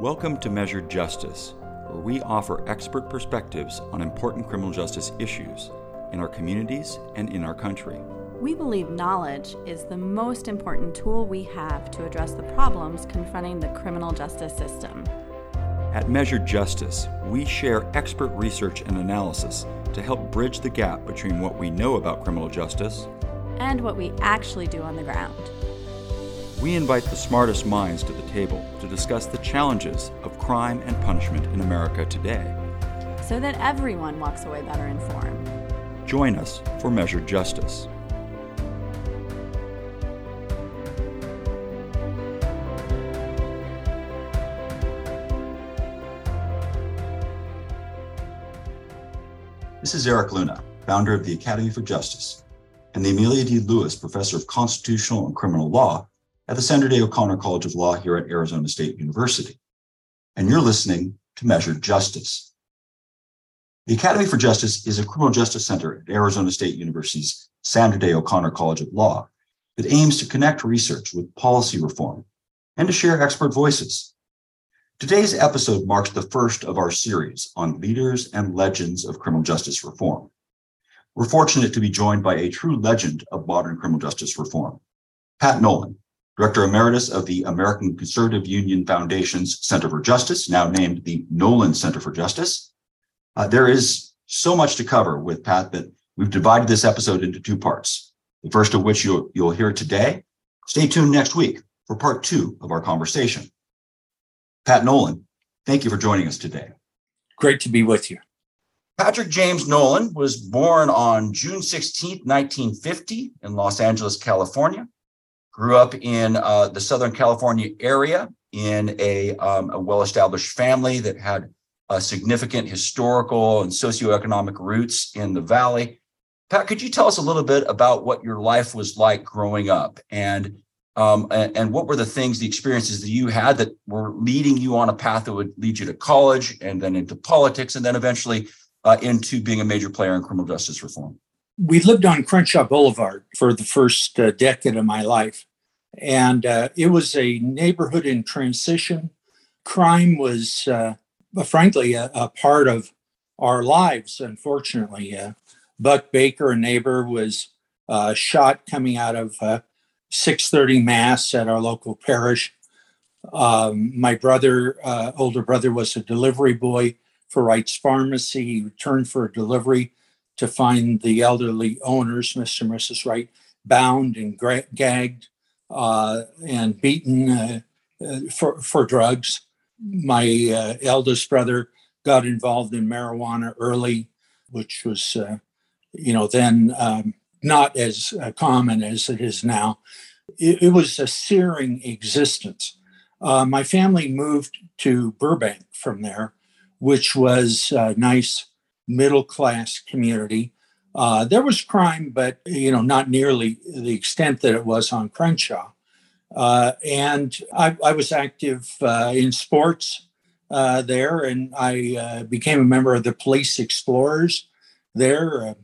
Welcome to Measured Justice, where we offer expert perspectives on important criminal justice issues in our communities and in our country. We believe knowledge is the most important tool we have to address the problems confronting the criminal justice system. At Measured Justice, we share expert research and analysis to help bridge the gap between what we know about criminal justice and what we actually do on the ground. We invite the smartest minds to the table to discuss the challenges of crime and punishment in America today. So that everyone walks away better informed. Join us for Measured Justice. This is Erik Luna, founder of the Academy for Justice and the Amelia D. Lewis Professor of Constitutional and Criminal Law at the Sandra Day O'Connor College of Law here at Arizona State University. And you're listening to Measured Justice. The Academy for Justice is a criminal justice center at Arizona State University's Sandra Day O'Connor College of Law that aims to connect research with policy reform and to share expert voices. Today's episode marks the first of our series on leaders and legends of criminal justice reform. We're fortunate to be joined by a true legend of modern criminal justice reform, Pat Nolan, Director Emeritus of the American Conservative Union Foundation's Center for Justice, now named the Nolan Center for Justice. Uh, there is so much to cover with Pat that we've divided this episode into two parts, the first of which you'll, you'll hear today. Stay tuned next week for part two of our conversation. Pat Nolan, thank you for joining us today. Great to be with you. Patrick James Nolan was born on June 16, 1950, in Los Angeles, California grew up in uh, the Southern California area in a, um, a well established family that had uh, significant historical and socioeconomic roots in the valley. Pat, could you tell us a little bit about what your life was like growing up and um, and, and, what were the things, the experiences that you had that were leading you on a path that would lead you to college and then into politics and then eventually uh, into being a major player in criminal justice reform? we lived on Crenshaw Boulevard for the first uh, decade of my life. And uh, it was a neighborhood in transition. Crime was, uh, frankly, a, a, part of our lives, unfortunately. Uh, Buck Baker, a neighbor, was uh, shot coming out of 630 Mass at our local parish. Um, my brother, uh, older brother, was a delivery boy for Wright's Pharmacy. He returned for a delivery to find the elderly owners, Mr. and Mrs. Wright, bound and gra- gagged uh, and beaten uh, uh, for, for drugs. My eldest brother got involved in marijuana early, which was, you know, then um, not as common as it is now. It, it was a searing existence. my family moved to Burbank from there, which was a nice middle class community. Uh, there was crime, but you know, not nearly the extent that it was on Crenshaw. Uh, and I, I, was active uh, in sports uh, there, and I uh, became a member of the Police Explorers there.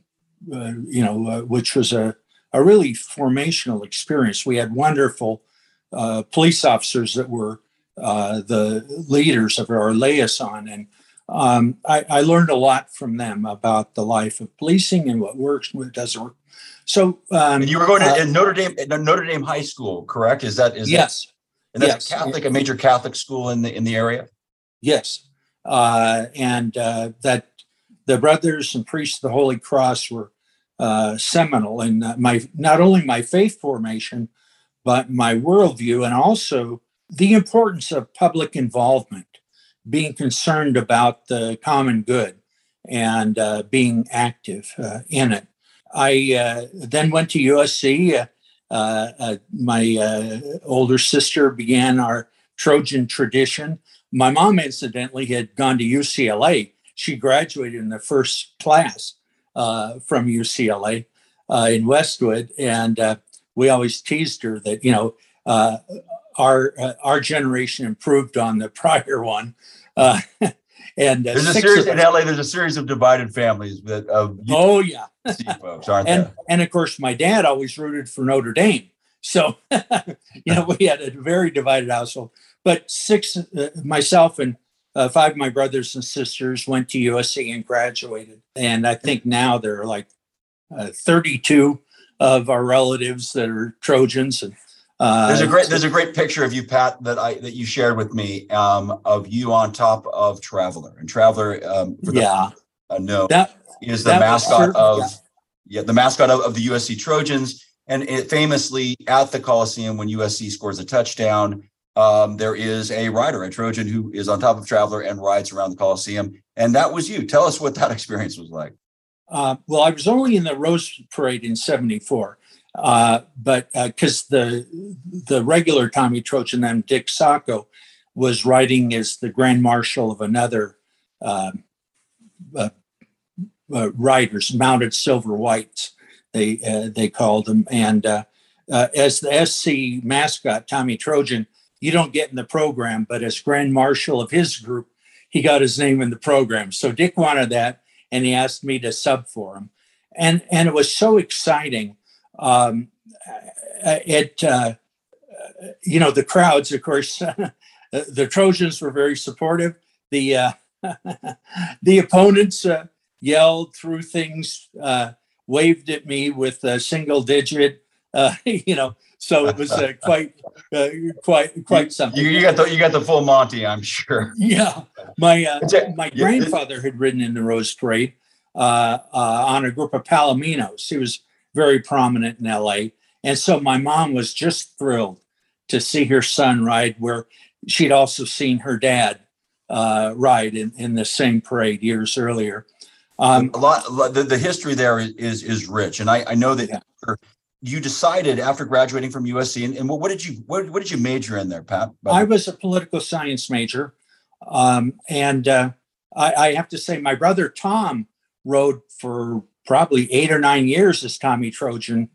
Uh, you know, which was a a really formational experience. We had wonderful police officers that were the leaders of our liaison, and um, I, I, learned a lot from them about the life of policing and what works, what doesn't work. So, um, and you were going to uh, Notre Dame, Notre Dame High School, correct? Is that is yes? That, and that's yes. a Catholic, a major Catholic school in the in the area. Yes, uh, and uh, that the brothers and priests of the Holy Cross were uh, seminal in my not only my faith formation, but my worldview, and also the importance of public involvement being concerned about the common good and uh, being active uh, in it. I uh, then went to USC. Uh, uh, my uh, older sister began our Trojan tradition. My mom, incidentally, had gone to UCLA. She graduated in the first class from UCLA in Westwood, and we always teased her that you know our our generation improved on the prior one uh, and uh, there's a series in LA. There's a series of divided families that of oh yeah, folks, aren't and there? and of course my dad always rooted for Notre Dame, So, you know, we had a very divided household. But six, uh, myself and uh, five of my brothers and sisters went to USC and graduated. And I think now there are like uh, 32 of our relatives that are Trojans. And uh, there's a great there's a great picture of you, Pat, that I that you shared with me um, of you on top of Traveler. And Traveler, um, for the, yeah, uh, no, that is the mascot of yeah. yeah. the mascot of, of the USC Trojans. And it famously at the Coliseum when USC scores a touchdown, um, there is a rider, a Trojan, who is on top of Traveler and rides around the Coliseum. And that was you. Tell us what that experience was like. Uh, well, I was only in the Rose Parade in '74, uh, but because uh, the the regular Tommy Trojan, then Dick Sacco, was riding as the Grand Marshal of another um, uh, uh, riders, mounted silver whites, they they called them, and as the SC mascot, Tommy Trojan you don't get in the program, but as grand marshal of his group, he got his name in the program. So Dick wanted that, and he asked me to sub for him, and and it was so exciting. Um, it uh, you know the crowds, of course, the Trojans were very supportive. The uh, the opponents uh, yelled, threw things, uh, waved at me with a single digit. Uh, you know, so it was uh, quite, uh, quite, quite something. You, you, got the you got the full Monty, I'm sure. Yeah, my uh, my grandfather had ridden in the Rose Parade uh, uh, on a group of Palominos. He was very prominent in L.A., and so my mom was just thrilled to see her son ride where she'd also seen her dad uh, ride in, in the same parade years earlier. Um, a lot, the, the history there is is rich, and I, I know that yeah you decided after graduating from USC, and, and what, what, did you what, what did you major in there, Pat? I was a political science major, um, and uh, I, I, have to say, my brother Tom rode for probably eight or nine years as Tommy Trojan,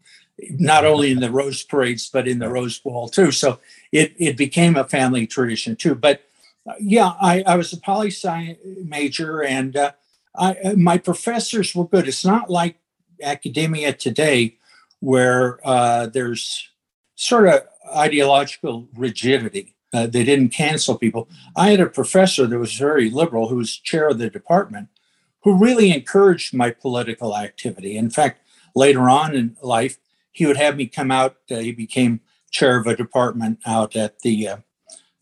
not only in the Rose Parades but in the Rose Bowl too. So it it became a family tradition too. But uh, yeah, I, I was a poli sci major, and uh, I, my professors were good. It's not like academia today where uh, there's sort of ideological rigidity. Uh, they didn't cancel people. I had a professor that was very liberal, who was chair of the department, who really encouraged my political activity. In fact, later on in life, he would have me come out. Uh, he became chair of a department out at the uh,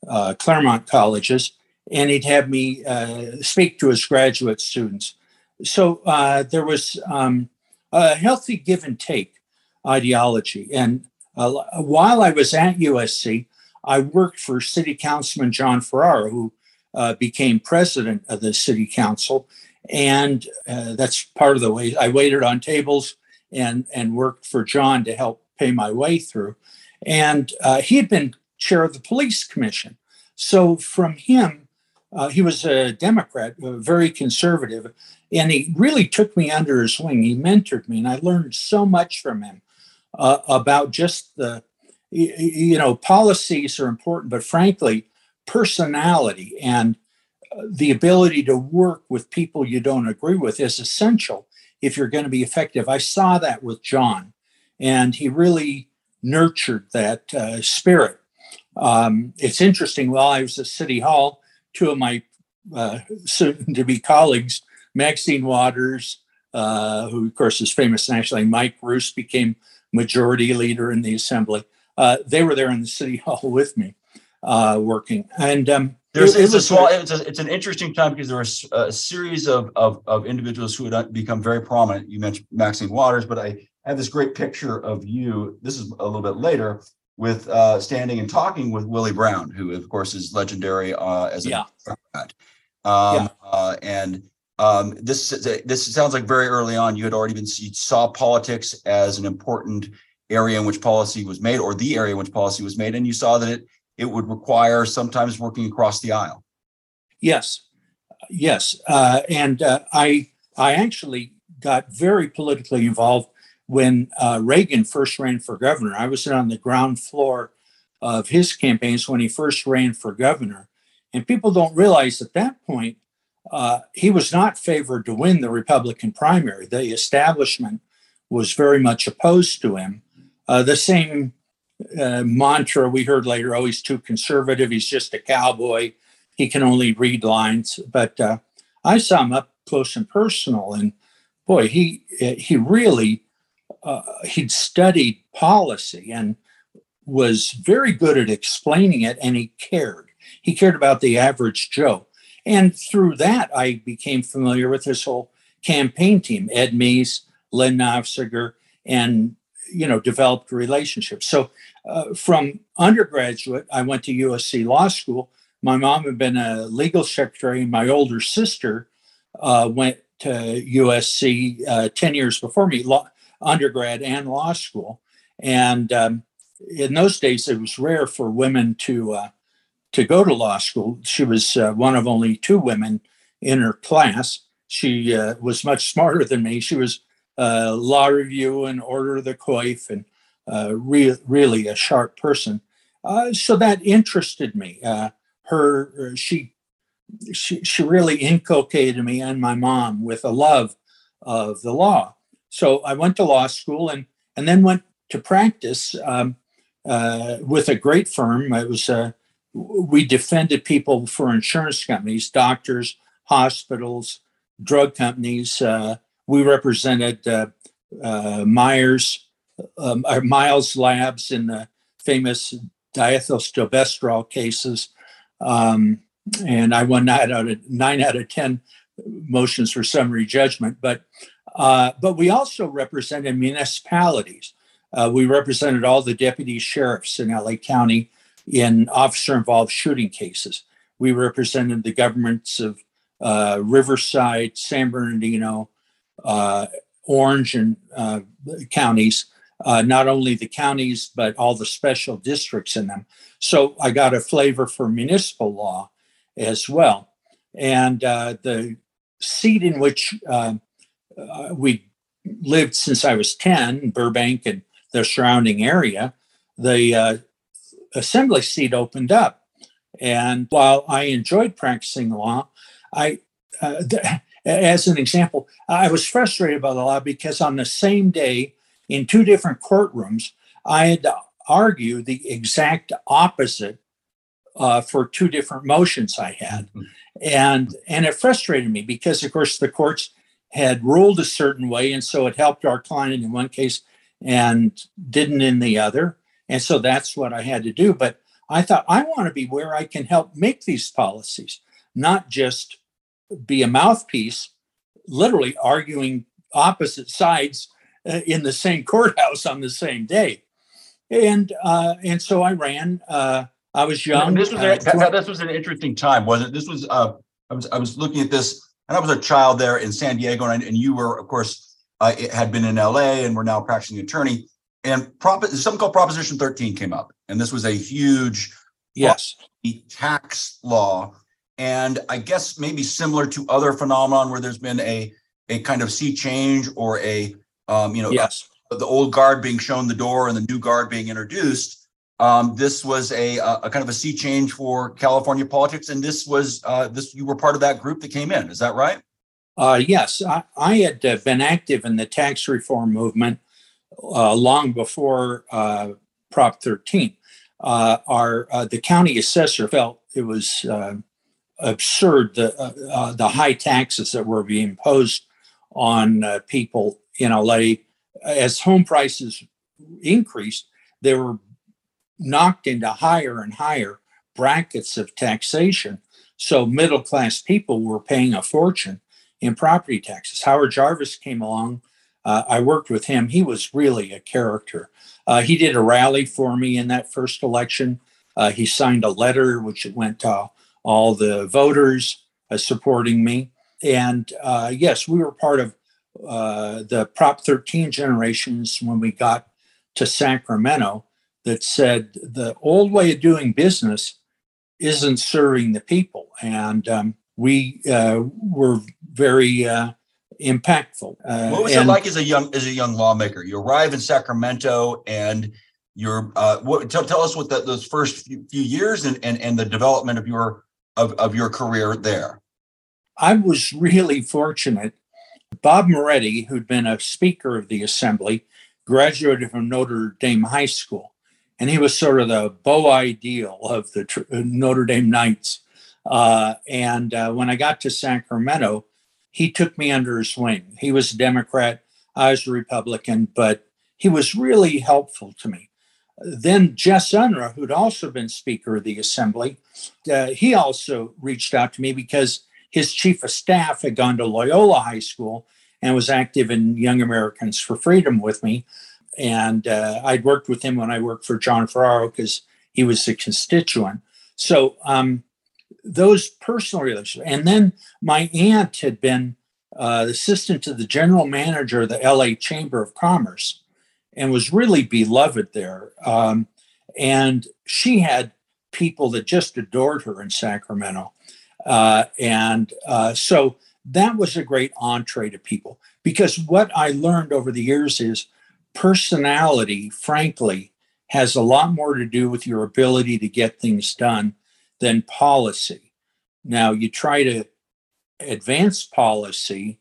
uh, Claremont colleges, and he'd have me uh, speak to his graduate students. So there was um, a healthy give and take ideology. And uh, while I was at USC, I worked for City Councilman John Ferraro, who uh, became president of the City Council. And uh, that's part of the way I waited on tables and, and worked for John to help pay my way through. And uh, he had been chair of the police commission. So from him, uh, he was a Democrat, very conservative, and he really took me under his wing. He mentored me, and I learned so much from him uh, about just the, you know, policies are important, but frankly, personality and the ability to work with people you don't agree with is essential if you're going to be effective. I saw that with John, and he really nurtured that uh, spirit. Um, it's interesting. While I was at City Hall, two of my uh, soon to be colleagues, Maxine Waters, uh, who of course is famous nationally, Mike Roos became majority leader in the assembly. Uh, they were there in the city hall with me, uh, working. And um, there's it, it's, a small, it's, a, it's an interesting time because there were a, series of, of, of individuals who had become very prominent. You mentioned Maxine Waters, but I have this great picture of you. This is a little bit later with uh, standing and talking with Willie Brown, who of course is legendary uh, as a yeah. Um, yeah. Uh, and um, this this sounds like very early on you had already been you saw politics as an important area in which policy was made, or the area in which policy was made, and you saw that it it would require sometimes working across the aisle. Yes, yes, uh, and uh, I I actually got very politically involved when uh, Reagan first ran for governor. I was on the ground floor of his campaigns when he first ran for governor, and people don't realize at that point uh, he was not favored to win the Republican primary. The establishment was very much opposed to him. Uh, the same uh, mantra we heard later oh, he's too conservative. He's just a cowboy. He can only read lines. But uh, I saw him up close and personal. And boy, he, he really, uh, he'd studied policy and was very good at explaining it and he cared. He cared about the average Joe. And through that, I became familiar with this whole campaign team, Ed Meese, Lyn Nofziger, and you know developed relationships. So uh, from undergraduate, I went to USC Law School. My mom had been a legal secretary. My older sister uh, went to USC uh, ten years before me, law, undergrad and law school. And um, in those days, it was rare for women to uh, to go to law school. She was uh, one of only two women in her class. She uh, was much smarter than me. She was uh, law review and order the coif and uh, re- really a sharp person. Uh, so that interested me. Uh, her, she, she, she really inculcated me and my mom with a love of the law. So I went to law school and, and then went to practice um, uh, with a great firm. It was uh, we defended people for insurance companies, doctors, hospitals, drug companies. Uh, we represented uh, uh, Myers, um, Miles Labs in the famous diethylstilbestrol cases. Um, and I won nine out of nine out of 10 motions for summary judgment. But, uh, but we also represented municipalities. Uh, we represented all the deputy sheriffs in LA County in officer involved shooting cases. We represented the governments of uh, Riverside, San Bernardino, Orange, and uh, counties, uh, not only the counties, but all the special districts in them. So I got a flavor for municipal law as well. And uh, the seat in which uh, we lived since I was 10, Burbank and the surrounding area, the assembly seat opened up. And while I enjoyed practicing law, I, uh, as an example, I was frustrated by the law because on the same day, in two different courtrooms, I had to argue the exact opposite uh, for two different motions I had, mm-hmm. and and it frustrated me because, of course, the courts had ruled a certain way, and so it helped our client in one case and didn't in the other. And so that's what I had to do. But I thought I want to be where I can help make these policies, not just be a mouthpiece, literally arguing opposite sides uh, in the same courthouse on the same day. And uh, and so I ran. Uh, I was young. this was a, uh, this was an interesting time, wasn't it? This was uh, I was I was looking at this, and I was a child there in San Diego, and, and you were, of course, uh, had been in L.A. and were now practicing attorney and prop something called Proposition 13 came up, and this was a huge yes tax law, and I guess maybe similar to other phenomenon where there's been a a kind of sea change or a um, you know yes. the old guard being shown the door and the new guard being introduced. Um, this was a, a, kind of a sea change for California politics, and this was uh, this you were part of that group that came in. Is that right? Uh, yes, I, I had uh, been active in the tax reform movement uh, long before uh, Prop 13. Uh, our uh, the county assessor felt it was uh, absurd the uh, the high taxes that were being imposed on people in LA as home prices increased. They were knocked into higher and higher brackets of taxation. So middle class people were paying a fortune in property taxes. Howard Jarvis came along uh, I worked with him. He was really a character. Uh, he did a rally for me in that first election. Uh, he signed a letter which went to all the voters uh, supporting me. And uh, yes, we were part of uh, the Prop 13 generations when we got to Sacramento that said the old way of doing business isn't serving the people. And um, we were very impactful. Uh, what was and, it like as a young as a young lawmaker? You arrive in Sacramento and you're uh, what, tell, tell us what the, those first few, few years and, and and the development of your of, of your career there. I was really fortunate. Bob Moretti, who'd been a speaker of the assembly, graduated from Notre Dame High School, and he was sort of the beau ideal of the Notre Dame Knights. Uh, and uh, when I got to Sacramento, he took me under his wing. He was a Democrat, I was a Republican, but he was really helpful to me. Then Jess Unruh, who'd also been Speaker of the Assembly, uh, he also reached out to me because his chief of staff had gone to Loyola High School and was active in Young Americans for Freedom with me. And uh, I'd worked with him when I worked for John Ferraro because he was a constituent. So um, those personal relationships. And then my aunt had been uh, assistant to the general manager of the LA Chamber of Commerce and was really beloved there. Um, and she had people that just adored her in Sacramento. Uh, and uh, so that was a great entree to people because what I learned over the years is personality, frankly, has a lot more to do with your ability to get things done than policy. Now, you try to advance policy,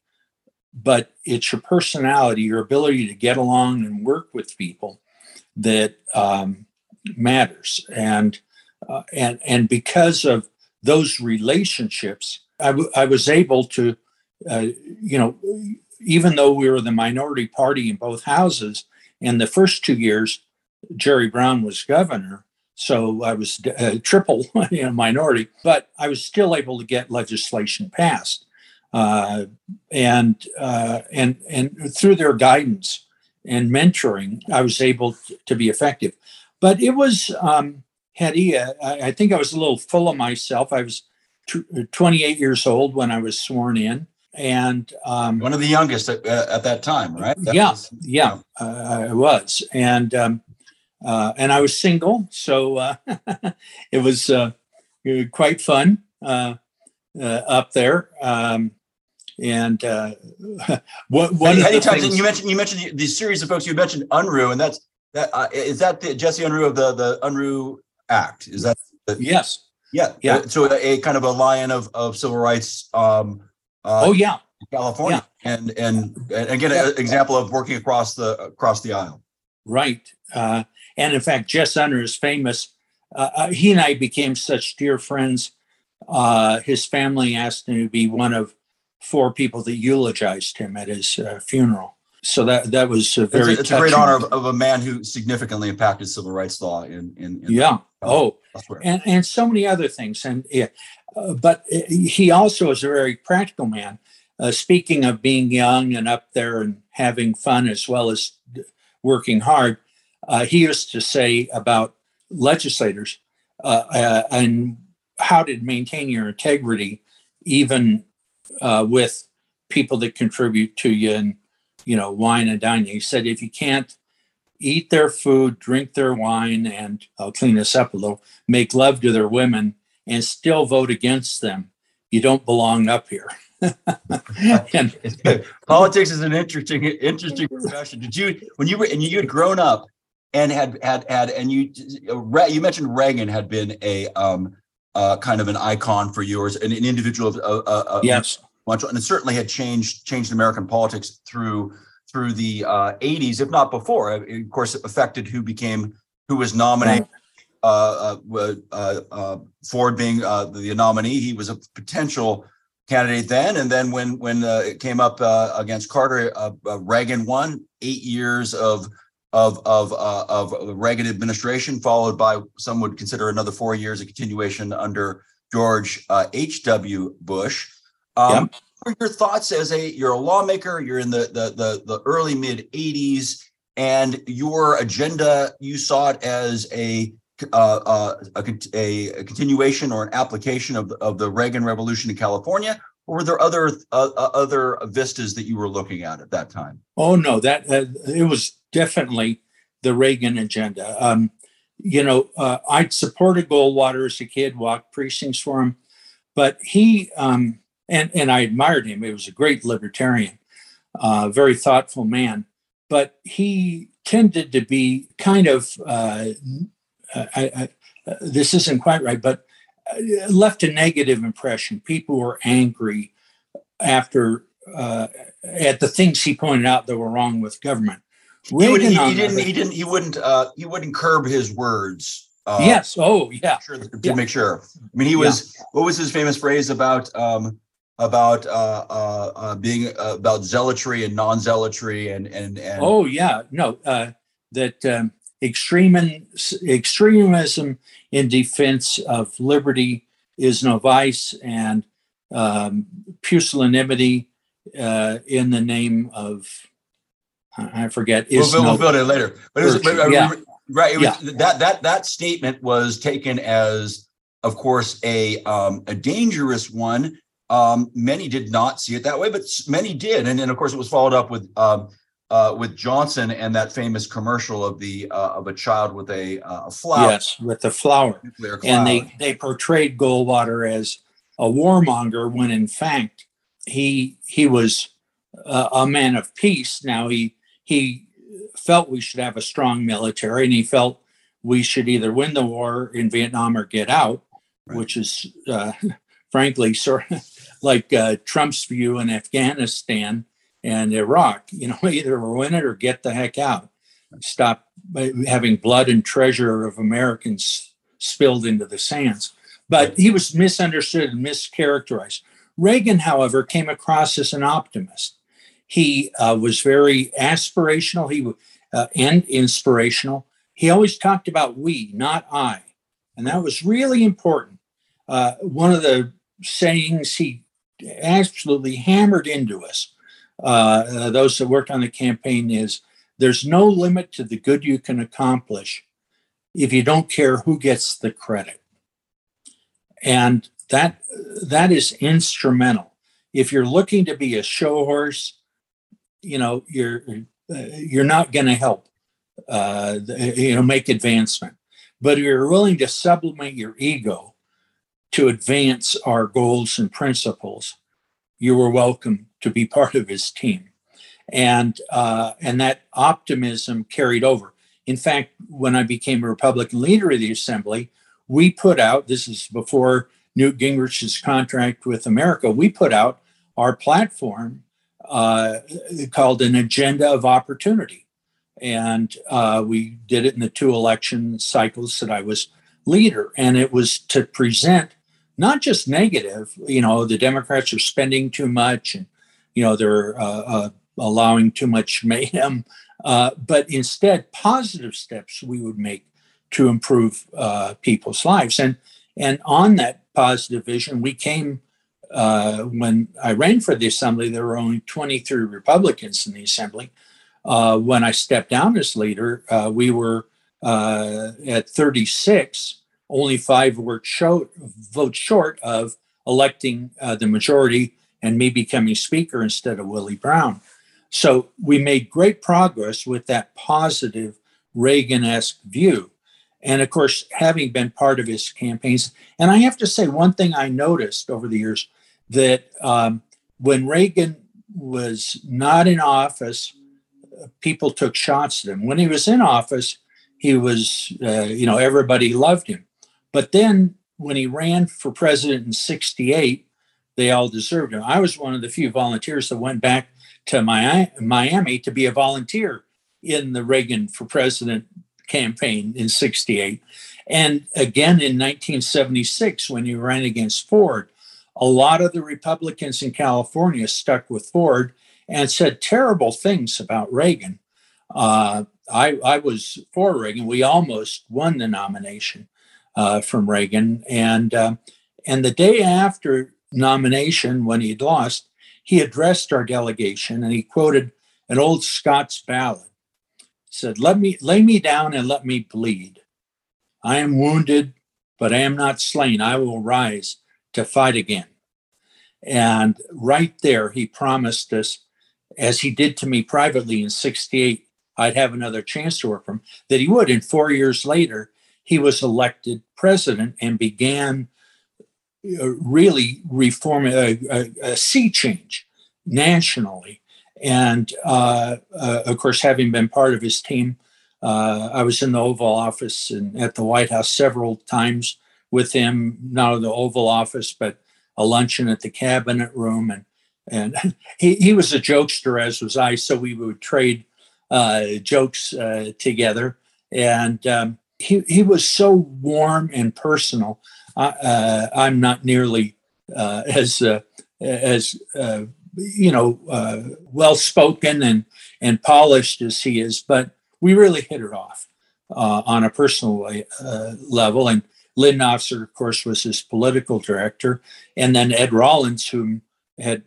but it's your personality, your ability to get along and work with people that um, matters. And uh, and and because of those relationships, I, w- I was able to, uh, you know, even though we were the minority party in both houses, in the first two years, Jerry Brown was governor. So I was uh, triple you know, minority, but I was still able to get legislation passed. Uh, and uh, and and through their guidance and mentoring, I was able to be effective. But it was um. Uh, I think I was a little full of myself. I was t- 28 years old when I was sworn in, and um, one of the youngest at, uh, at that time, right? That yeah, was, yeah, uh, I was, and um, uh, and I was single, so uh, it was uh, quite fun uh, up there. Um, and what one many, times things, you mentioned you mentioned the, series of folks you mentioned Unruh, and that's that is that the Jesse Unruh of the the Unruh Act? Is that the, yes? Yeah, yeah. So a, a, kind of a lion of of civil rights. Um, uh, oh yeah, California, yeah. and and and again, an example of working across the across the aisle. Right, uh, and in fact, Jess Unruh is famous. Uh, uh, he and I became such dear friends. Uh, his family asked him to be one of four people that eulogized him at his uh, funeral. So that that was a very. It's, a, it's a great honor of, of, a man who significantly impacted civil rights law in in. in yeah. oh, and and so many other things, and yeah, uh, but he also is a very practical man. Uh, speaking of being young and up there and having fun as well as working hard, uh, he used to say about legislators uh, uh, and how to maintain your integrity, even uh, with people that contribute to you and you know wine and dining. He said if you can't eat their food, drink their wine, and I'll clean this up a little, make love to their women, and still vote against them, you don't belong up here. and, Politics is an interesting, interesting profession. Did you, when you were, and you had grown up and had had had, and you, you mentioned Reagan had been a um, uh, kind of an icon for yours, an, an individual of, uh, uh, yes, and it certainly had changed changed American politics through through the uh, 80s, if not before. It, of course, it affected who became who was nominated. Uh, uh, uh, uh, Ford being uh, the nominee, he was a potential candidate then, and then when when uh, it came up uh, against Carter, uh, uh Reagan won eight years of of of uh, of the Reagan administration, followed by some would consider another four years of continuation under George H. W. Bush. Um, yep. What are your thoughts as a you're a lawmaker? You're in the the the, the early mid '80s, and your agenda you saw it as a uh, uh, a, a, a, continuation or an application of, of the Reagan Revolution in California, or were there other uh, uh, other vistas that you were looking at at that time? Oh no, that it was definitely the Reagan agenda. Um, you know, uh, I'd supported Goldwater as a kid, walked precincts for him, but he um, and and I admired him. He was a great libertarian, uh, very thoughtful man, but he tended to be kind of I, I, uh, this isn't quite right, but uh, left a negative impression. People were angry after uh, at the things he pointed out that were wrong with government. Reagan, he, he, he didn't. He didn't. He wouldn't. Uh, he wouldn't curb his words. Uh, yes. Oh, yeah. Sure, to yeah. make sure. I mean, he was. Yeah. What was his famous phrase about? Um, about uh, uh, uh, being uh, about zealotry and non-zealotry and and, and oh yeah no uh, that um, extreme extremism in defense of liberty is no vice and um, pusillanimity uh, in the name of I forget. Is we'll, we'll build it later, but, it was, but yeah. right. It was, yeah. That that that statement was taken as, of course, a um, a dangerous one. Um, many did not see it that way, but many did, and then of course it was followed up with um, uh, with Johnson and that famous commercial of the uh, of a child with a, uh, a flower. Yes, with the flower. And they they portrayed Goldwater as a warmonger when in fact he he was a man of peace. Now he he felt we should have a strong military, and he felt we should either win the war in Vietnam or get out, right. which is uh, frankly sort of like uh, Trump's view in Afghanistan and Iraq. You know, either win it or get the heck out. Stop having blood and treasure of Americans spilled into the sands. But he was misunderstood and mischaracterized. Reagan, however, came across as an optimist. He uh, was very aspirational he, uh, and inspirational. He always talked about we, not I. And that was really important. Uh, one of the sayings he absolutely hammered into us, uh, those that worked on the campaign, is there's no limit to the good you can accomplish if you don't care who gets the credit. And that that is instrumental. If you're looking to be a show horse, you know you're uh, you're not going to help uh, you know make advancement. But if you're willing to sublimate your ego to advance our goals and principles, you were welcome to be part of his team, and uh, and that optimism carried over. In fact, when I became a Republican leader of the Assembly, we put out this is before Newt Gingrich's contract with America, we put out our platform uh, called an agenda of opportunity. And uh, we did it in the two election cycles that I was leader. And it was to present not just negative, you know, the Democrats are spending too much and, you know, they're uh, uh allowing too much mayhem, uh, but instead positive steps we would make to improve uh, people's lives. And, and on that positive vision. We came uh, when I ran for the assembly. There were only 23 Republicans in the assembly. Uh, when I stepped down as leader, uh, we were uh, at 36. Only five were short, votes short of electing uh, the majority and me becoming speaker instead of Willie Brown. So we made great progress with that positive Reagan esque view. And of course, having been part of his campaigns, and I have to say one thing I noticed over the years that um, when Reagan was not in office, people took shots at him. When he was in office, he was, uh, you know, everybody loved him. But then when he ran for president in 68, they all deserved him. I was one of the few volunteers that went back to Miami to be a volunteer in the Reagan for president campaign in 68. And again in 1976, when he ran against Ford, a lot of the Republicans in California stuck with Ford and said terrible things about Reagan. Uh, I, I, was for Reagan. We almost won the nomination uh, from Reagan. And, uh, and the day after nomination, when he'd lost, he addressed our delegation and he quoted an old Scots ballad He said, Let me lay me down and let me bleed. I am wounded, but I am not slain. I will rise to fight again. And right there, he promised us, as he did to me privately in 68, I'd have another chance to work for him, that he would. And four years later, he was elected president and began uh, really reforming a, a, a sea change nationally and uh, uh, of course, having been part of his team, uh, I was in the Oval Office and at the White House several times with him, not in the Oval Office, but a luncheon at the Cabinet Room. And, and he, he was a jokester, as was I. So we would trade uh, jokes uh, together. And um, he, he was so warm and personal. Uh, I'm not nearly uh, as, uh, as you know, well spoken and, and polished as he is, but we really hit it off on a personal level. And Lyn Nofziger, of course, was his political director. And then Ed Rollins, whom had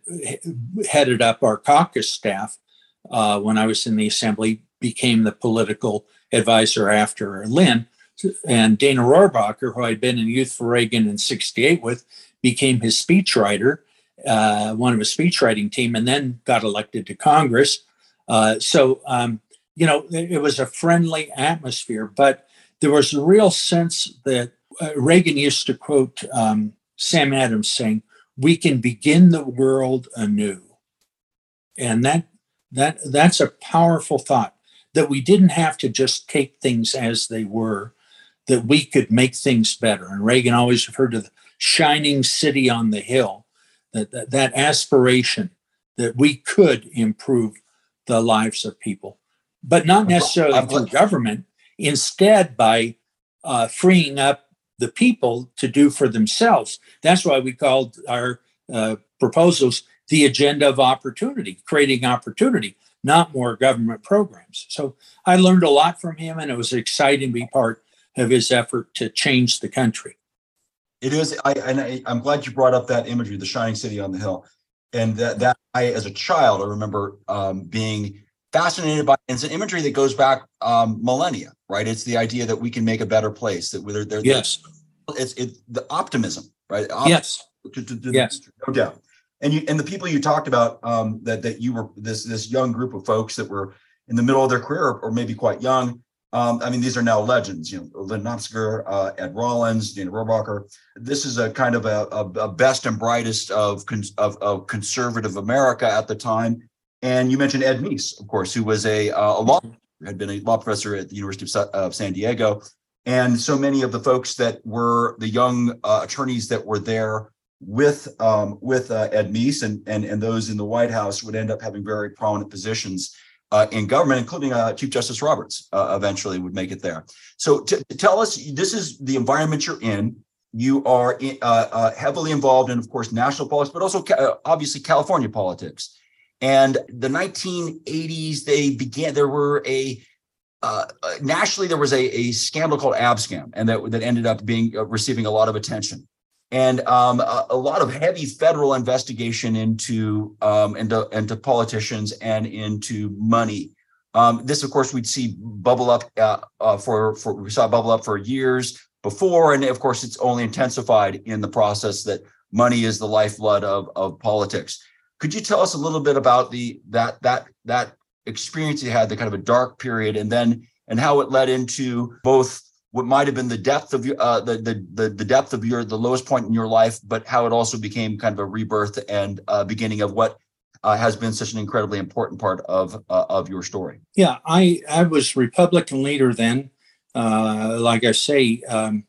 headed up our caucus staff uh, when I was in the assembly, became the political advisor after Lyn. And Dana Rohrabacher, who I'd been in Youth for Reagan in 68 with, became his speechwriter, uh, one of his speechwriting team, and then got elected to Congress. Uh, so, um, you know, it, it, was a friendly atmosphere, but there was a real sense that uh, Reagan used to quote um, Sam Adams saying, we can begin the world anew. And that that that's a powerful thought that we didn't have to just take things as they were, that we could make things better. And Reagan always referred to the shining city on the hill, that that, that aspiration that we could improve the lives of people, but not necessarily through government. Instead, by uh, freeing up the people to do for themselves. That's why we called our uh, proposals the agenda of opportunity, creating opportunity, not more government programs. So I learned a lot from him, and it was exciting to be part of his effort to change the country. It is, I, and I, am glad you brought up that imagery, the shining city on the hill, and that, that I, as a child, I remember um, being fascinated by. It's an imagery that goes back um, millennia, right? It's the idea that we can make a better place. That whether there, yes, it's it the optimism, right? Optimism yes, to, to, to yes, no doubt. And you and the people you talked about um, that that you were this this young group of folks that were in the middle of their career or maybe quite young. Um, I mean, these are now legends. You know, Lyn Nofziger, uh, Ed Rollins, Dana Rohrabacher. This is a kind of a, a, a best and brightest of, of, of conservative America at the time and you mentioned Ed Meese, of course, who was a, uh, a law had been a law professor at the University of, of San Diego, and so many of the folks that were the young uh, attorneys that were there with um, with uh, Ed Meese and, and and those in the White House would end up having very prominent positions uh, in government, including uh, Chief Justice Roberts. Uh, eventually, would make it there. So, to, to tell us, this is the environment you're in. You are in, uh, heavily involved in, of course, national politics, but also ca- obviously California politics. And the 1980s, they began, there were a, uh, uh, nationally, there was a, a scandal called Abscam, and that, that ended up being uh, receiving a lot of attention. And um, a, a, lot of heavy federal investigation into, um, into, into politicians and into money. Um, this, of course, we'd see bubble up uh, uh, for, for, we saw bubble up for years before. And of course, it's only intensified in the process that money is the lifeblood of, of politics. Could you tell us a little bit about the that that that experience you had, the kind of a dark period, and then and how it led into both what might have been the depth of your uh, the, the the the depth of your the lowest point in your life, but how it also became kind of a rebirth and uh, beginning of what uh, has been such an incredibly important part of uh, of your story. Yeah, I I was Republican leader then. Uh, like I say, um,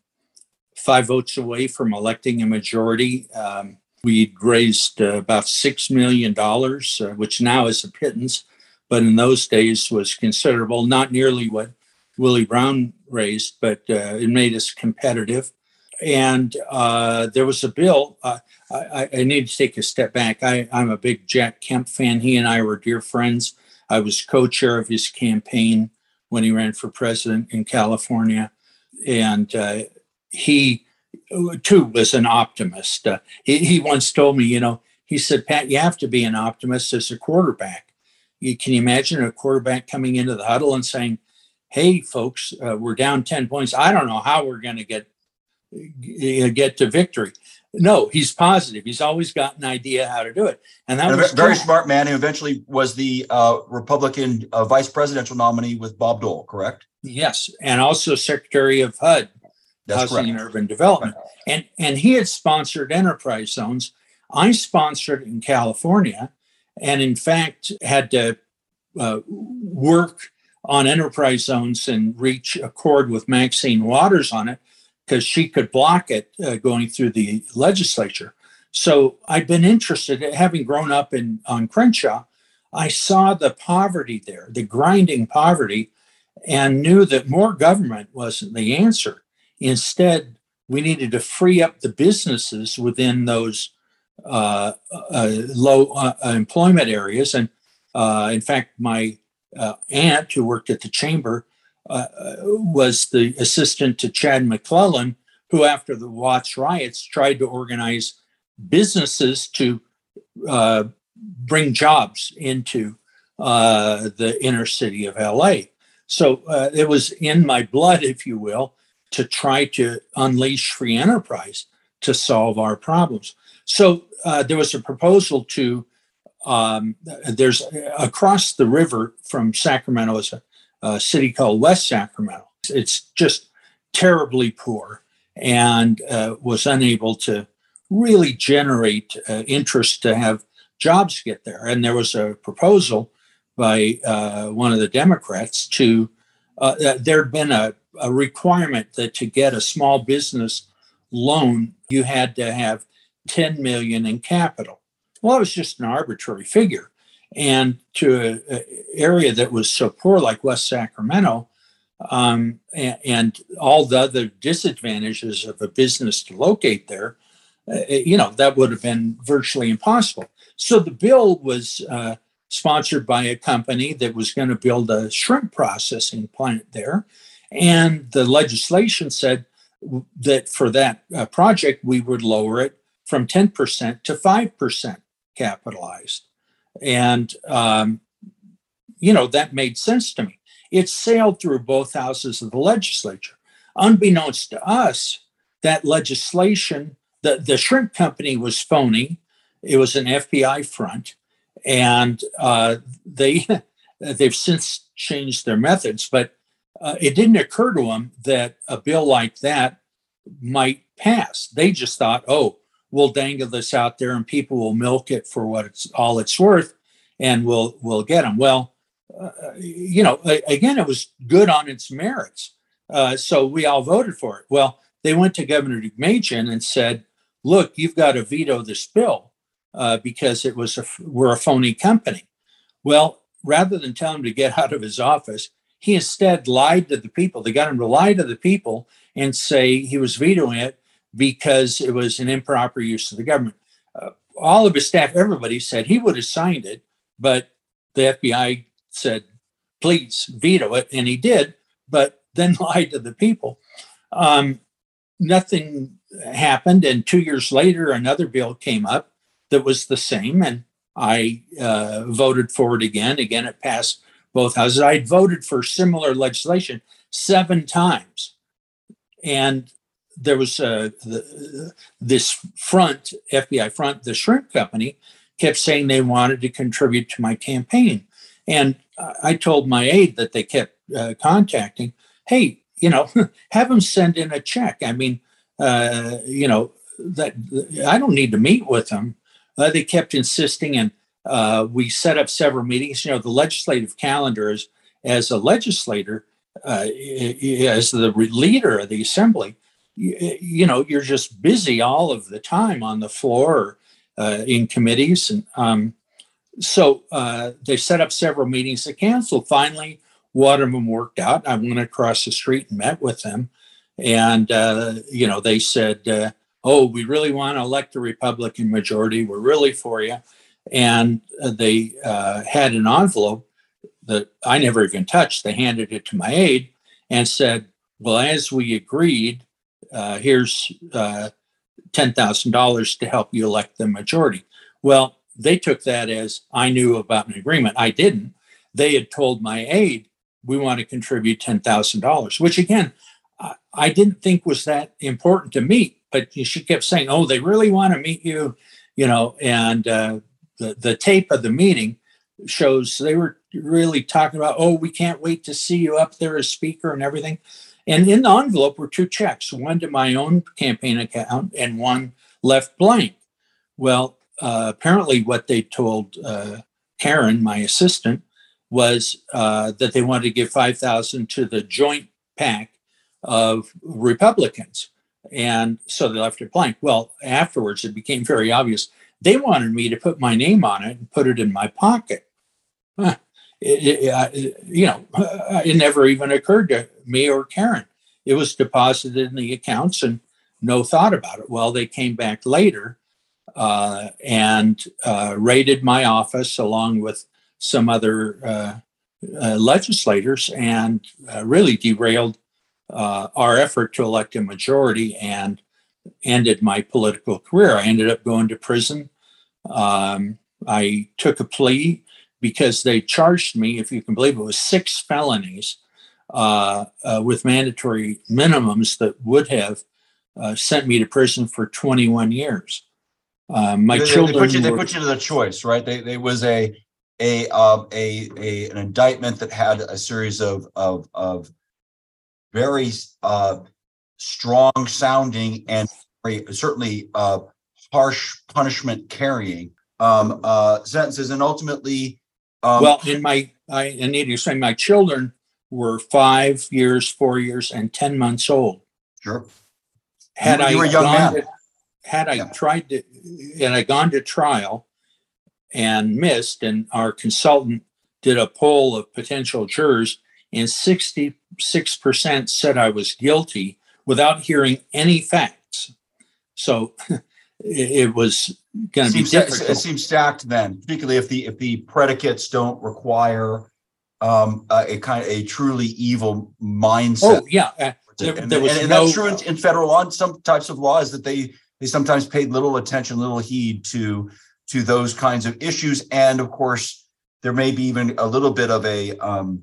five votes away from electing a majority. Um, We'd raised uh, about $6 million, uh, which now is a pittance, but in those days was considerable, not nearly what Willie Brown raised, but uh, it made us competitive. And uh, there was a bill. Uh, I, I, need to take a step back. I, I'm a big Jack Kemp fan. He and I were dear friends. I was co chair of his campaign when he ran for president in California. And uh, he too was an optimist. Uh, he, he, once told me, you know, he said, Pat, you have to be an optimist as a quarterback. You, can you imagine a quarterback coming into the huddle and saying, "Hey, folks, uh, we're down ten points. I don't know how we're going to get get to victory." No, he's positive. He's always got an idea how to do it, and that and was a very smart man who eventually was the uh, Republican uh, vice presidential nominee with Bob Dole. Correct? Yes, and also Secretary of HUD that's housing and urban development. And and he had sponsored enterprise zones. I sponsored in California, and in fact had to uh, work on enterprise zones and reach accord with Maxine Waters on it because she could block it uh, going through the legislature. So I'd been interested, having grown up in on Crenshaw, I saw the poverty there, the grinding poverty, and knew that more government wasn't the answer. Instead, we needed to free up the businesses within those uh, uh, low uh, employment areas. And uh, in fact, my uh, aunt, who worked at the chamber, uh, was the assistant to Chad McClellan, who, after the Watts riots, tried to organize businesses to bring jobs into the inner city of LA. So it was in my blood, if you will, to try to unleash free enterprise to solve our problems. So uh, there was a proposal to um, there's across the river from Sacramento is a, a, city called West Sacramento. It's just terribly poor and uh, was unable to really generate uh, interest to have jobs get there. And there was a proposal by uh, one of the Democrats to uh, there had been a a requirement that to get a small business loan, you had to have 10 million in capital. Well, it was just an arbitrary figure. And to an area that was so poor like West Sacramento, um, and, and, all the other disadvantages of a business to locate there, uh, you know, that would have been virtually impossible. So the bill was uh, sponsored by a company that was going to build a shrimp processing plant there. And the legislation said that for that uh, project, we would lower it from 10% to 5% capitalized. And, um, you know, that made sense to me. It sailed through both houses of the legislature. Unbeknownst to us, that legislation, the, the shrimp company was phony. It was an FBI front. And uh, they, they've since changed their methods, but uh, it didn't occur to them that a bill like that might pass. They just thought, oh, we'll dangle this out there and people will milk it for what it's all it's worth, and we'll we'll get them. Well, uh, you know, again, it was good on its merits, uh, so we all voted for it. Well, they went to Governor Deukmejian and said, "Look, you've got to veto this bill uh, because it was a, we're a phony company." Well, rather than tell him to get out of his office, he instead lied to the people. They got him to lie to the people and say he was vetoing it because it was an improper use of the government. Uh, all of his staff, everybody said he would have signed it, but the FBI said, please veto it. And he did, but then lied to the people. Um, nothing happened. And two years later, another bill came up that was the same. And I uh, voted for it again. Again, it passed both houses. I had voted for similar legislation seven times. And there was uh, the, this front, FBI front, the shrimp company, kept saying they wanted to contribute to my campaign. And I told my aide that they kept uh, contacting, hey, you know, have them send in a check. I mean, uh, you know, that I don't need to meet with them. Uh, they kept insisting, and uh, we set up several meetings. You know, the legislative calendar is, as a legislator, uh, as the leader of the assembly, you, you, know, you're just busy all of the time on the floor uh, in committees. And um, so uh, they set up several meetings. They canceled. Finally, one of them worked out. I went across the street and met with them. And, uh, you know, they said, oh, we really want to elect a Republican majority. We're really for you and they uh, had an envelope that I never even touched. They handed it to my aide and said, "Well, as we agreed, uh, here's uh, ten thousand dollars to help you elect the majority." Well, they took that as I knew about an agreement. I didn't. They had told my aide, "We want to contribute ten thousand dollars," which again, I, I didn't think was that important to meet. But she kept saying, "Oh, they really want to meet you," you know, and uh, the, the tape of the meeting shows they were really talking about, oh, we can't wait to see you up there as speaker and everything. And in the envelope were two checks, one to my own campaign account and one left blank. Well, uh, apparently, what they told uh, Karen, my assistant, was uh, that they wanted to give five thousand to the joint PAC of Republicans, and so they left it blank. Well, afterwards, it became very obvious they wanted me to put my name on it and put it in my pocket. it, it, you know, it never even occurred to me or Karen. It was deposited in the accounts and no thought about it. Well, they came back later uh, and uh, raided my office along with some other uh, uh legislators and uh, really derailed uh, our effort to elect a majority and ended my political career. I ended up going to prison. Um, I took a plea because they charged me, if you can believe it, was six felonies uh, uh, with mandatory minimums that would have uh, sent me to prison for 21 years. Um, my they, children. They put, you, were, they put you to the choice, right? They, they was a a, a a an indictment that had a series of of of very uh, strong sounding and very, certainly uh, harsh punishment carrying um, uh, sentences, and ultimately. Um, well, in my I, I need to say my children were five years, four years, and ten months old. Sure. Had you, you I gone to, had I yeah. tried to, and I gone to trial and missed, and our consultant did a poll of potential jurors, and 66% said I was guilty without hearing any facts. So it, was going to be difficult. It seems stacked then, particularly if the if the predicates don't require um, a, a kind of a truly evil mindset. Oh yeah, uh, there, and, there was and, and no, that's true in, in, federal law. And some types of laws that they they sometimes paid little attention, little heed to to those kinds of issues. And of course, there may be even a little bit of a um,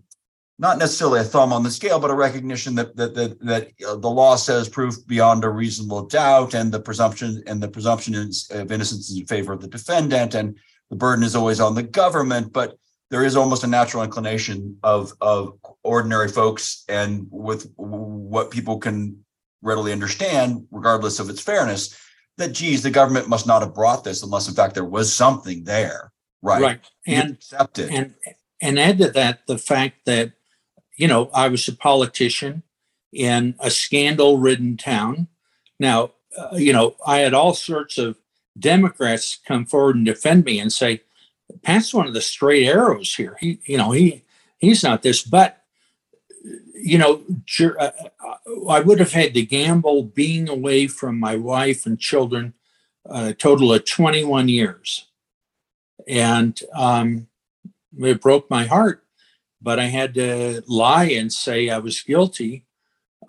not necessarily a thumb on the scale, but a recognition that that that, that uh, the law says proof beyond a reasonable doubt, and the presumption and the presumption of innocence is in favor of the defendant, and the burden is always on the government. But there is almost a natural inclination of of ordinary folks and with what people can readily understand, regardless of its fairness, that geez, the government must not have brought this unless, in fact, there was something there, right? Right, and accepted. and and add to that the fact that you know I was a politician in a scandal-ridden town. Now, uh, you know, I had all sorts of Democrats come forward and defend me and say, Pat's one of the straight arrows here. He, you know, he he's not this, but you know, uh, I would have had to gamble being away from my wife and children a total of 21 years. And um, it broke my heart, but I had to lie and say I was guilty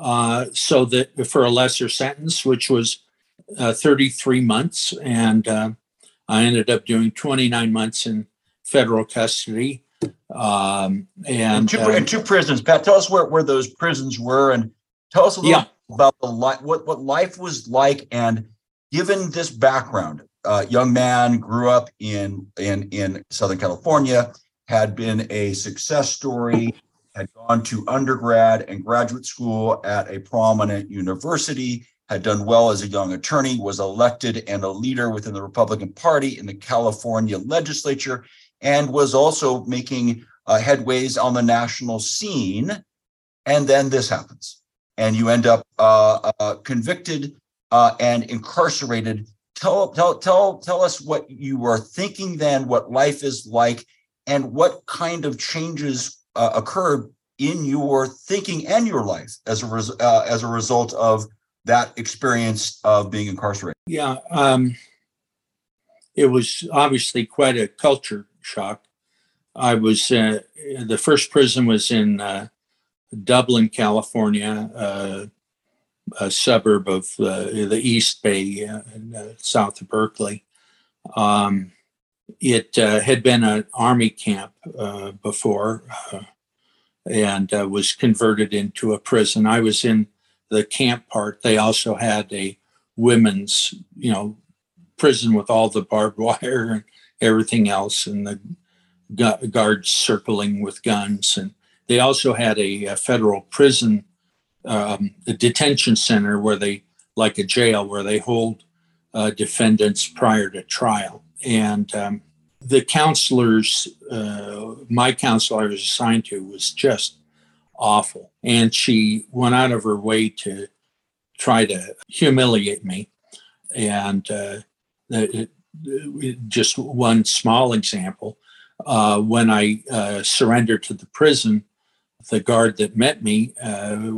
uh, so that for a lesser sentence, which was uh, 33 months. And uh, I ended up doing 29 months in federal custody. Um, and, two, um, two, prisons. Pat, tell us where, where those prisons were and tell us a little yeah. about the life, what, what life was like. And given this background, uh, young man grew up in, in, in Southern California, had been a success story, had gone to undergrad and graduate school at a prominent university, had done well as a young attorney, was elected and a leader within the Republican Party in the California legislature, and was also making uh, headways on the national scene. And then this happens, and you end up uh, uh, convicted uh, and incarcerated. Tell, tell, tell, tell us what you were thinking then, what life is like, and what kind of changes uh, occurred in your thinking and your life as a res- uh, as a result of that experience of being incarcerated? Yeah, um, it was obviously quite a culture shock. I was uh, the first prison was in uh, Dublin, California, uh, a suburb of uh, the East Bay, uh, south of Berkeley. Um, it had been an army camp before and was converted into a prison. I was in the camp part, they also had a women's, you know, prison with all the barbed wire and everything else, and the gu- guards circling with guns. And they also had a, a federal prison, um, a detention center where they, like a jail, where they hold uh, defendants prior to trial. And um, the counselors, uh, my counselor I was assigned to, was just awful. And she went out of her way to try to humiliate me. And uh, it, it, just one small example uh, when I uh, surrendered to the prison, the guard that met me uh,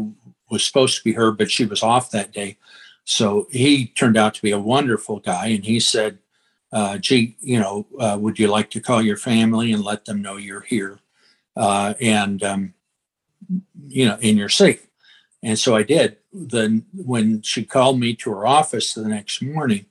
was supposed to be her, but she was off that day. So he turned out to be a wonderful guy, and he said, uh, "Gee, you know, uh, would you like to call your family and let them know you're here, uh, and um, you know, and you're safe?" And so I did. Then when she called me to her office the next morning,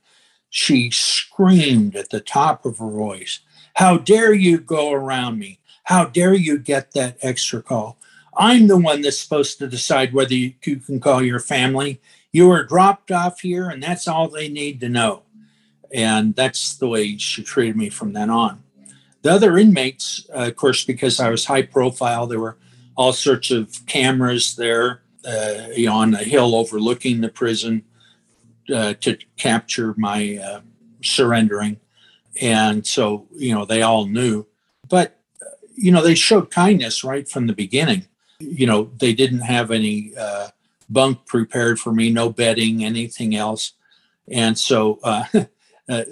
she screamed at the top of her voice, "How dare you go around me? How dare you get that extra call? I'm the one that's supposed to decide whether you, you can call your family. You were dropped off here, and that's all they need to know." And that's the way she treated me from then on. The other inmates, uh, of course, because I was high profile, there were all sorts of cameras there uh, you know, on the hill overlooking the prison uh, to capture my uh, surrendering. And so, you know, they all knew. But, you know, they showed kindness right from the beginning. You know, they didn't have any uh, bunk prepared for me, no bedding, anything else. And so, uh, uh,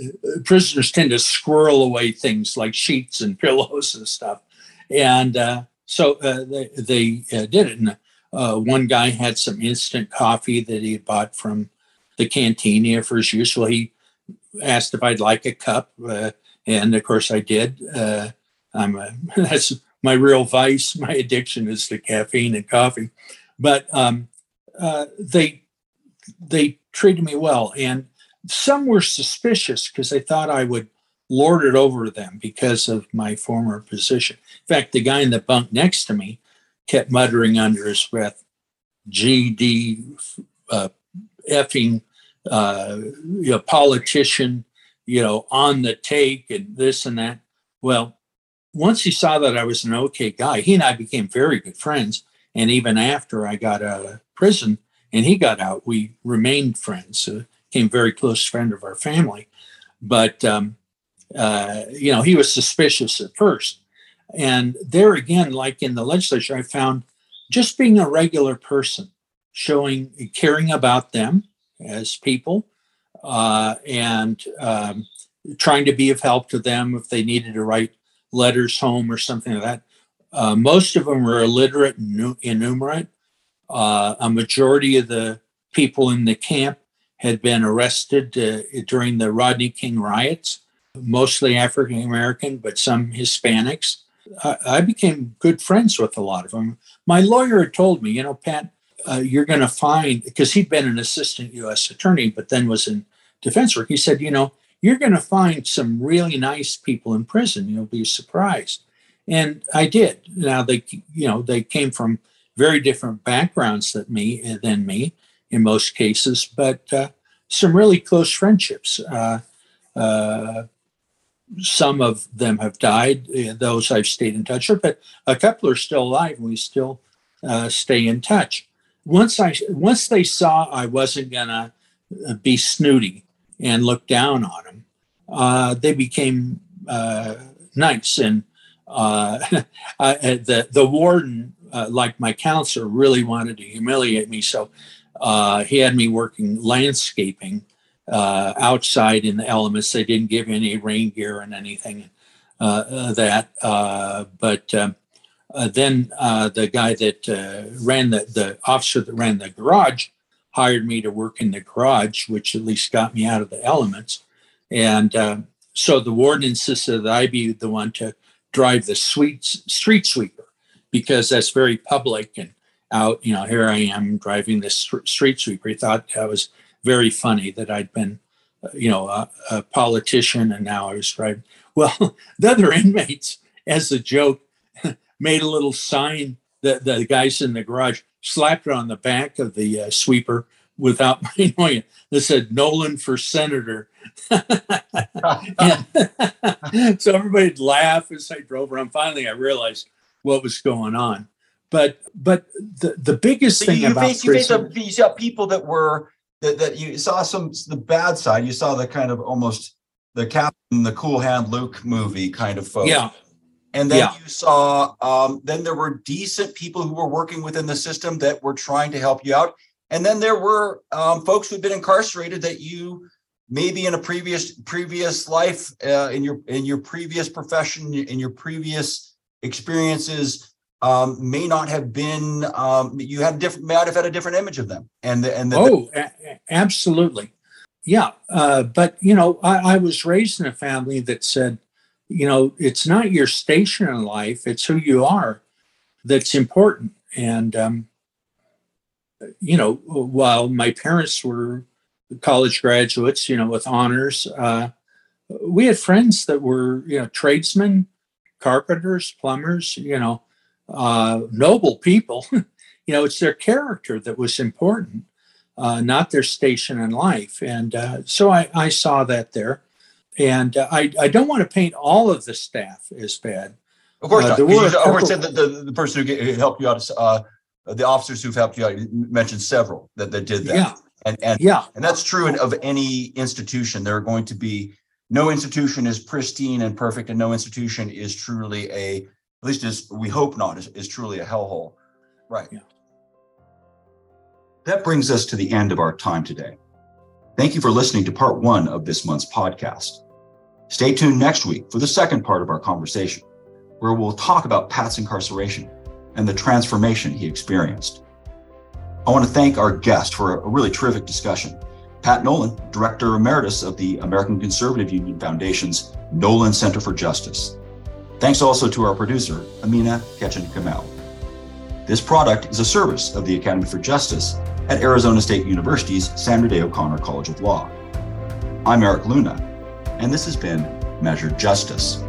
prisoners tend to squirrel away things like sheets and pillows and stuff. And so they, they did it. And uh, one guy had some instant coffee that he had bought from the cantina for his use. Well, he asked if I'd like a cup, uh, and of course I did. Uh, I'm a, that's my real vice. My addiction is to caffeine and coffee. But um, uh, they they treated me well, and some were suspicious because they thought I would lord it over them because of my former position. In fact, the guy in the bunk next to me kept muttering under his breath, GD, uh, effing, uh, you know, politician, you know, on the take and this and that. Well, once he saw that I was an okay guy, he and I became very good friends. And even after I got out of prison and he got out, we remained friends. Uh, became very close friend of our family. But um, uh, you know, he was suspicious at first. And there again, like in the legislature, I found just being a regular person, showing caring about them as people, uh, and um, trying to be of help to them if they needed to write letters home or something like that. Uh, most of them were illiterate and innumerate. Uh, a majority of the people in the camp had been arrested uh, during the Rodney King riots, mostly African American, but some Hispanics. I, I, became good friends with a lot of them. My lawyer had told me, you know, Pat, uh, you're going to find, because he'd been an assistant U.S. attorney, but then was in defense work. He said, you know, you're going to find some really nice people in prison. You'll be surprised. And I did. Now they, you know, they came from very different backgrounds than me, than me in most cases, but uh, some really close friendships. Uh, uh, some of them have died. Uh, those I've stayed in touch with, but a couple are still alive, and we still uh, stay in touch. Once I once they saw I wasn't gonna uh, be snooty and look down on them, uh, they became uh, nice. And uh, the the warden, like my counselor, really wanted to humiliate me, so he had me working landscaping uh, outside in the elements. They didn't give any rain gear and anything uh, uh that. Uh, but um, uh, then the guy that ran the the officer that ran the garage hired me to work in the garage, which at least got me out of the elements. And um, so the warden insisted that I be the one to drive the sweet street sweeper because that's very public and out. You know, here I am driving this street sweeper. He thought I was very funny that I'd been, uh, you know, a, a politician and now I was driving. Well, the other inmates, as a joke, made a little sign that the guys in the garage slapped it on the back of the uh, sweeper without my knowing it. That said, Nolan for senator. so everybody'd laugh as I drove around. Finally, I realized what was going on. But but the, the biggest so thing you about face, you face a, you people that were that, that you saw some the bad side. You saw the kind of almost the Captain, the Cool Hand Luke movie kind of folks. Yeah. And then yeah. you saw, um, then there were decent people who were working within the system that were trying to help you out. And then there were um, folks who'd been incarcerated that you maybe in a previous previous life uh, in your in your previous profession in your previous experiences um, may not have been um, you had different might have had a different image of them and the, and the, oh a- absolutely yeah uh, but you know I, I was raised in a family that said you know it's not your station in life it's who you are that's important and um, you know while my parents were college graduates, you know, with honors. Uh, we had friends that were, you know, tradesmen, carpenters, plumbers, you know, uh, noble people. you know, it's their character that was important, uh, not their station in life. And uh, so I, I, saw that there. And uh, I, I don't want to paint all of the staff as bad. Of course, uh, not. You just, said that the, the person who helped you out, the officers who've helped you out, mentioned several that, that did that. Yeah. And, and yeah, and that's true in, of any institution. There are going to be no institution is pristine and perfect, and no institution is truly a, at least as we hope not, is, is truly a hellhole. Right. Yeah. That brings us to the end of our time today. Thank you for listening to part one of this month's podcast. Stay tuned next week for the second part of our conversation, where we'll talk about Pat's incarceration and the transformation he experienced. I want to thank our guest for a really terrific discussion. Pat Nolan, Director Emeritus of the American Conservative Union Foundation's Nolan Center for Justice. Thanks also to our producer, Amina Ketchen Kamel. This product is a service of the Academy for Justice at Arizona State University's Sandra Day O'Connor College of Law. I'm Erik Luna, and this has been Measured Justice.